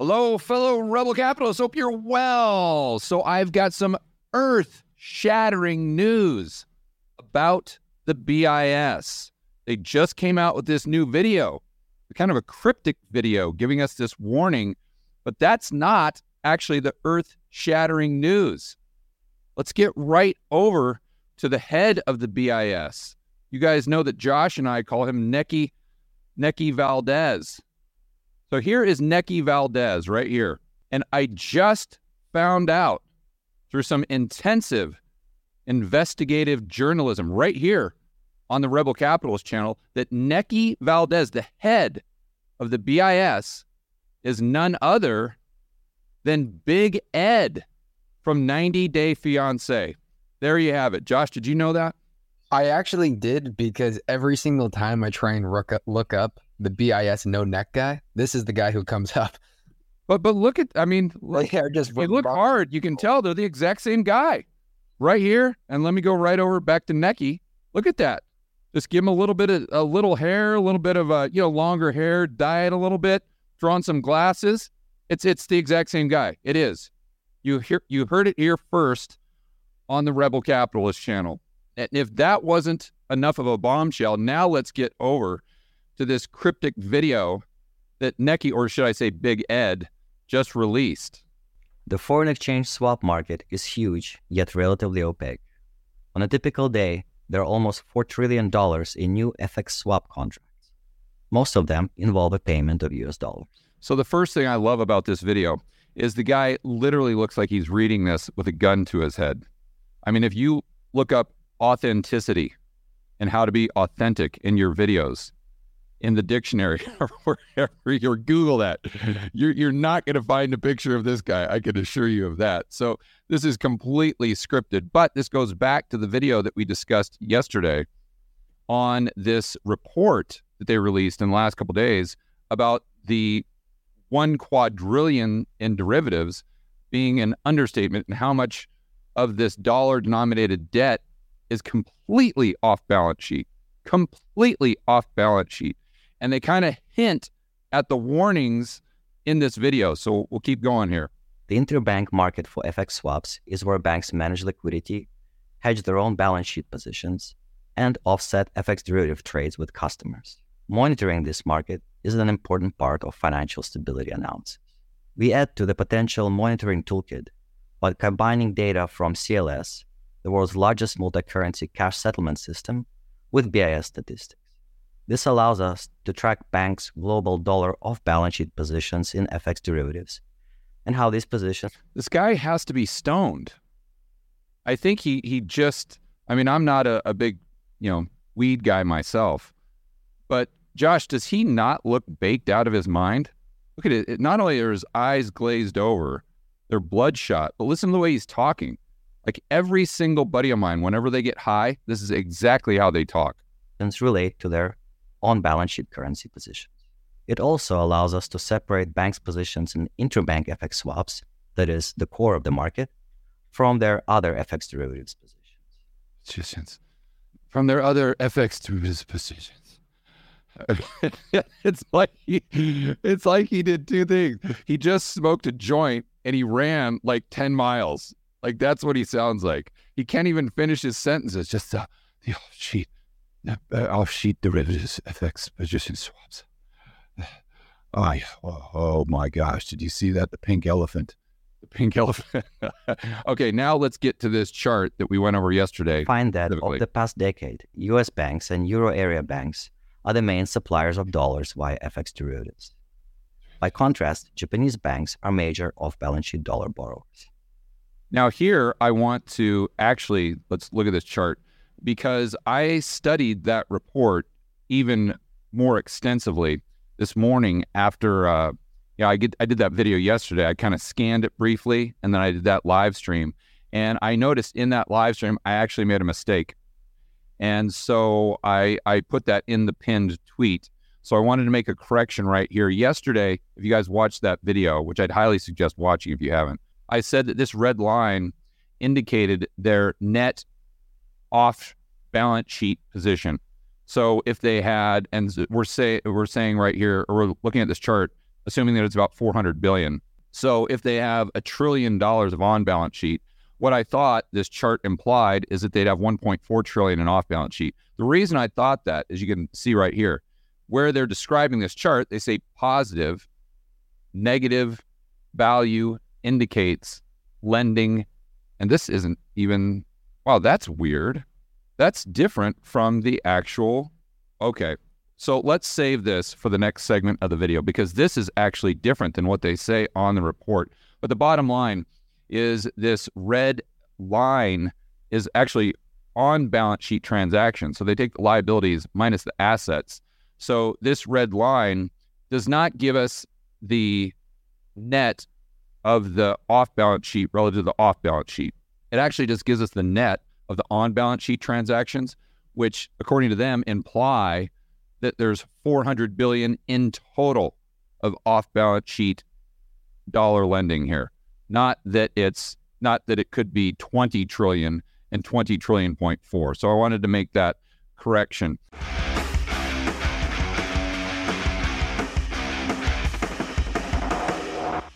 Hello, fellow rebel capitalists. Hope you're well. So, I've got some earth shattering news about the BIS. They just came out with this new video, kind of a cryptic video giving us this warning, but that's not actually the earth shattering news. Let's get right over to the head of the BIS. You guys know that Josh and I call him Neki, Neki Valdez. So here is Neki Valdez right here. And I just found out through some intensive investigative journalism right here on the Rebel Capitalist channel that Neki Valdez, the head of the BIS, is none other than Big Ed from 90 Day Fiance. There you have it. Josh, did you know that? I actually did because every single time I try and look up, look up the BIS no neck guy, this is the guy who comes up. But but look at I mean, Like, yeah, just you look hard, you can tell they're the exact same guy. Right here, and let me go right over back to Neki. Look at that. Just give him a little bit of a little hair, a little bit of a you know longer hair, dye it a little bit, draw on some glasses. It's it's the exact same guy. It is. You hear you heard it here first on the Rebel Capitalist channel. And if that wasn't enough of a bombshell, now let's get over to this cryptic video that Neki, or should I say Big Ed, just released. The foreign exchange swap market is huge, yet relatively opaque. On a typical day, there are almost $4 trillion in new FX swap contracts. Most of them involve a payment of US dollars. So the first thing I love about this video is the guy literally looks like he's reading this with a gun to his head. I mean, if you look up authenticity and how to be authentic in your videos in the dictionary or wherever you Google that, you're, you're not going to find a picture of this guy. I can assure you of that. So this is completely scripted, but this goes back to the video that we discussed yesterday on this report that they released in the last couple days about the one quadrillion in derivatives being an understatement and how much of this dollar denominated debt is completely off balance sheet, completely off balance sheet. And they kind of hint at the warnings in this video. So we'll keep going here. The interbank market for FX swaps is where banks manage liquidity, hedge their own balance sheet positions, and offset FX derivative trades with customers. Monitoring this market is an important part of financial stability analysis. We add to the potential monitoring toolkit by combining data from CLS, the world's largest multi currency cash settlement system, with BIS statistics. This allows us to track banks' global dollar off balance sheet positions in FX derivatives and how these positions. This guy has to be stoned. I think he he just I mean, I'm not a, a big, you know, weed guy myself, but Josh, does he not look baked out of his mind? Look at it. not only are his eyes glazed over, they're bloodshot, but listen to the way he's talking. Like every single buddy of mine, whenever they get high, this is exactly how they talk. relate to their on balance sheet currency positions. It also allows us to separate banks' positions in interbank FX swaps, that is, the core of the market, from their other FX derivatives positions. From their other FX derivatives positions. it's like he, it's like he did two things. He just smoked a joint and he ran like 10 miles. Like that's what he sounds like. He can't even finish his sentences. Just the off sheet, uh, Uh, off sheet derivatives, FX position swaps. Oh, oh, oh my gosh! Did you see that? The pink elephant. The pink elephant. okay, now let's get to this chart that we went over yesterday. Find that over the past decade, U.S. banks and Euro area banks are the main suppliers of dollars via FX derivatives. By contrast, Japanese banks are major off balance sheet dollar borrowers. Now, here I want to actually let's look at this chart because I studied that report even more extensively this morning after. Uh, yeah, I get I did that video yesterday. I kind of scanned it briefly, and then I did that live stream. And I noticed in that live stream, I actually made a mistake, and so I I put that in the pinned tweet. So I wanted to make a correction right here. Yesterday, if you guys watched that video, which I'd highly suggest watching if you haven't, I said that this red line indicated their net off balance sheet position. So if they had, and we're say we're saying right here, or we're looking at this chart, assuming that it's about 400 billion. So if they have a trillion dollars of on balance sheet, what I thought this chart implied is that they'd have 1.4 trillion in off balance sheet. The reason I thought that, as you can see right here, where they're describing this chart, they say positive, negative value indicates lending. And this isn't even, wow, that's weird. That's different from the actual. Okay. So let's save this for the next segment of the video because this is actually different than what they say on the report. But the bottom line is this red line is actually on balance sheet transactions. So they take the liabilities minus the assets. So this red line does not give us the net of the off balance sheet relative to the off balance sheet. It actually just gives us the net of the on balance sheet transactions, which according to them imply that there's 400 billion in total of off balance sheet dollar lending here. Not that it's not that it could be 20 trillion and 20 trillion point four. So I wanted to make that correction.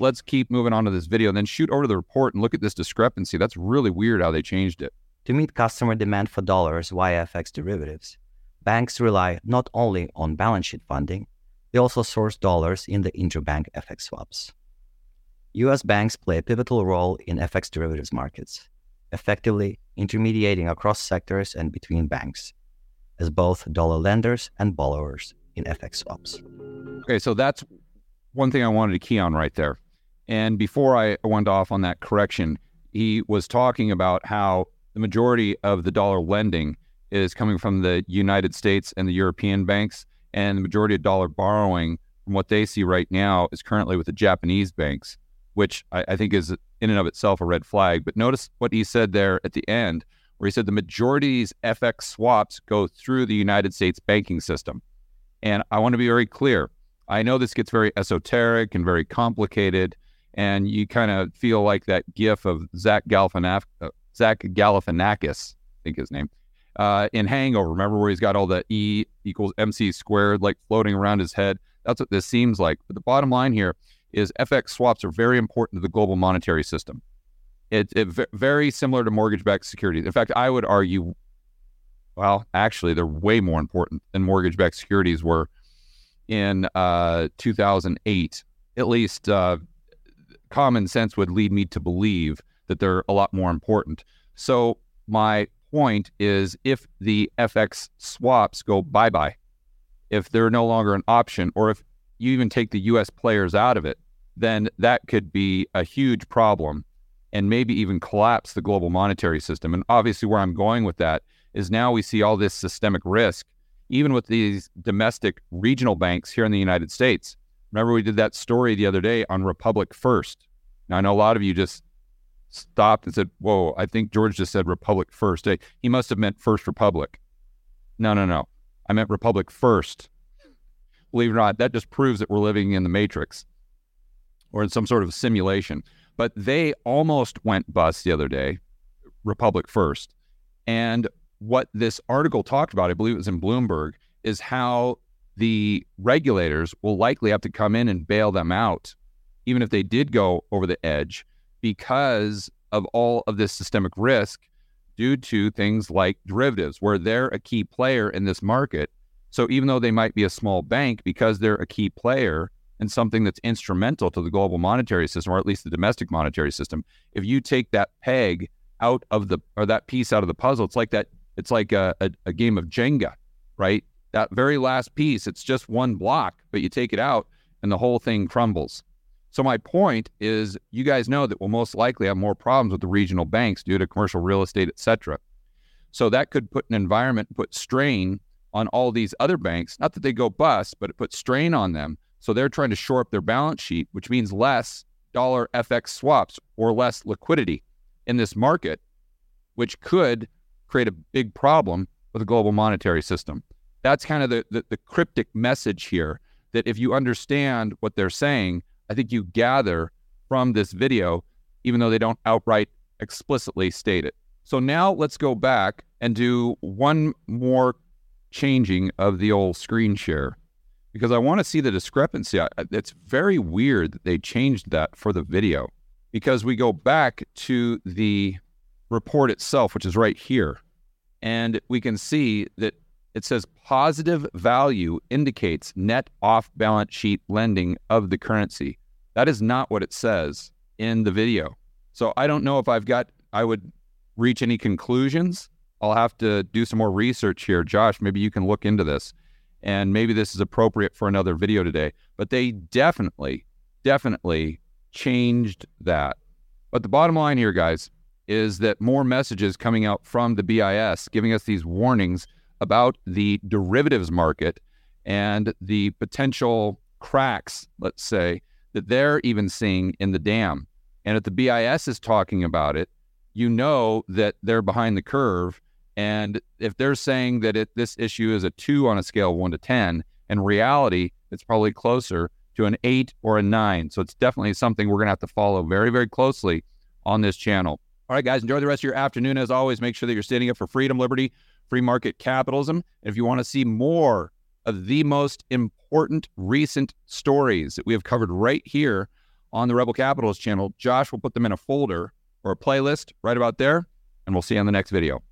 Let's keep moving on to this video and then shoot over to the report and look at this discrepancy. That's really weird how they changed it. To meet customer demand for dollars via FX derivatives, banks rely not only on balance sheet funding, they also source dollars in the interbank FX swaps. US banks play a pivotal role in FX derivatives markets, effectively intermediating across sectors and between banks, as both dollar lenders and borrowers in FX swaps. Okay, so that's one thing I wanted to key on right there. And before I went off on that correction, he was talking about how the majority of the dollar lending is coming from the United States and the European banks, and the majority of dollar borrowing, from what they see right now, is currently with the Japanese banks, which I, I think is in and of itself a red flag. But notice what he said there at the end, where he said the majority of these FX swaps go through the United States banking system. And I want to be very clear. I know this gets very esoteric and very complicated, and you kind of feel like that gif of Zach, Galifianakis, uh, Zach Galifianakis, I think his name, uh, in Hangover. Remember where he's got all the E equals MC squared like floating around his head? That's what this seems like. But the bottom line here is FX swaps are very important to the global monetary system. It's it, very similar to mortgage-backed securities. In fact, I would argue, well, actually, they're way more important than mortgage-backed securities were in uh, 2008. At least uh, common sense would lead me to believe that they're a lot more important. So my point is if the FX swaps go bye bye, if they're no longer an option, or if you even take the US players out of it, then that could be a huge problem and maybe even collapse the global monetary system. And obviously, where I'm going with that is now we see all this systemic risk, even with these domestic regional banks here in the United States. Remember, we did that story the other day on Republic First. Now, I know a lot of you just stopped and said, Whoa, I think George just said Republic First. He must have meant First Republic. No, no, no. I meant Republic First. Believe it or not, that just proves that we're living in the Matrix or in some sort of simulation. But they almost went bust the other day, Republic First. And what this article talked about, I believe it was in Bloomberg, is how the regulators will likely have to come in and bail them out, even if they did go over the edge, because of all of this systemic risk due to things like derivatives, where they're a key player in this market. So even though they might be a small bank, because they're a key player and something that's instrumental to the global monetary system, or at least the domestic monetary system, if you take that peg out of the or that piece out of the puzzle, it's like that. It's like a, a, a game of Jenga, right? That very last piece, it's just one block, but you take it out and the whole thing crumbles. So my point is, you guys know that we'll most likely have more problems with the regional banks due to commercial real estate, et cetera. So that could put an environment, put strain on all these other banks. Not that they go bust, but it puts strain on them. So they're trying to shore up their balance sheet, which means less dollar FX swaps or less liquidity in this market, which could create a big problem with the global monetary system. That's kind of the, the, the cryptic message here that if you understand what they're saying, I think you gather from this video, even though they don't outright explicitly state it. So now let's go back and do one more changing of the old screen share because I want to see the discrepancy. It's very weird that they changed that for the video because we go back to the report itself, which is right here, and we can see that it says positive value indicates net off balance sheet lending of the currency. That is not what it says in the video. So I don't know if I've got, I would reach any conclusions. I'll have to do some more research here. Josh, maybe you can look into this and maybe this is appropriate for another video today. But they definitely, definitely changed that. But the bottom line here, guys, is that more messages coming out from the BIS giving us these warnings about the derivatives market and the potential cracks, let's say, that they're even seeing in the dam. And if the BIS is talking about it, you know that they're behind the curve. And if they're saying that it, this issue is a two on a scale of one to 10, in reality, it's probably closer to an eight or a nine. So it's definitely something we're going to have to follow very, very closely on this channel. All right, guys, enjoy the rest of your afternoon. As always, make sure that you're standing up for freedom, liberty, free market capitalism. And if you want to see more of the most important recent stories that we have covered right here on the Rebel Capitalist channel, Josh will put them in a folder or a playlist right about there, and we'll see you on the next video.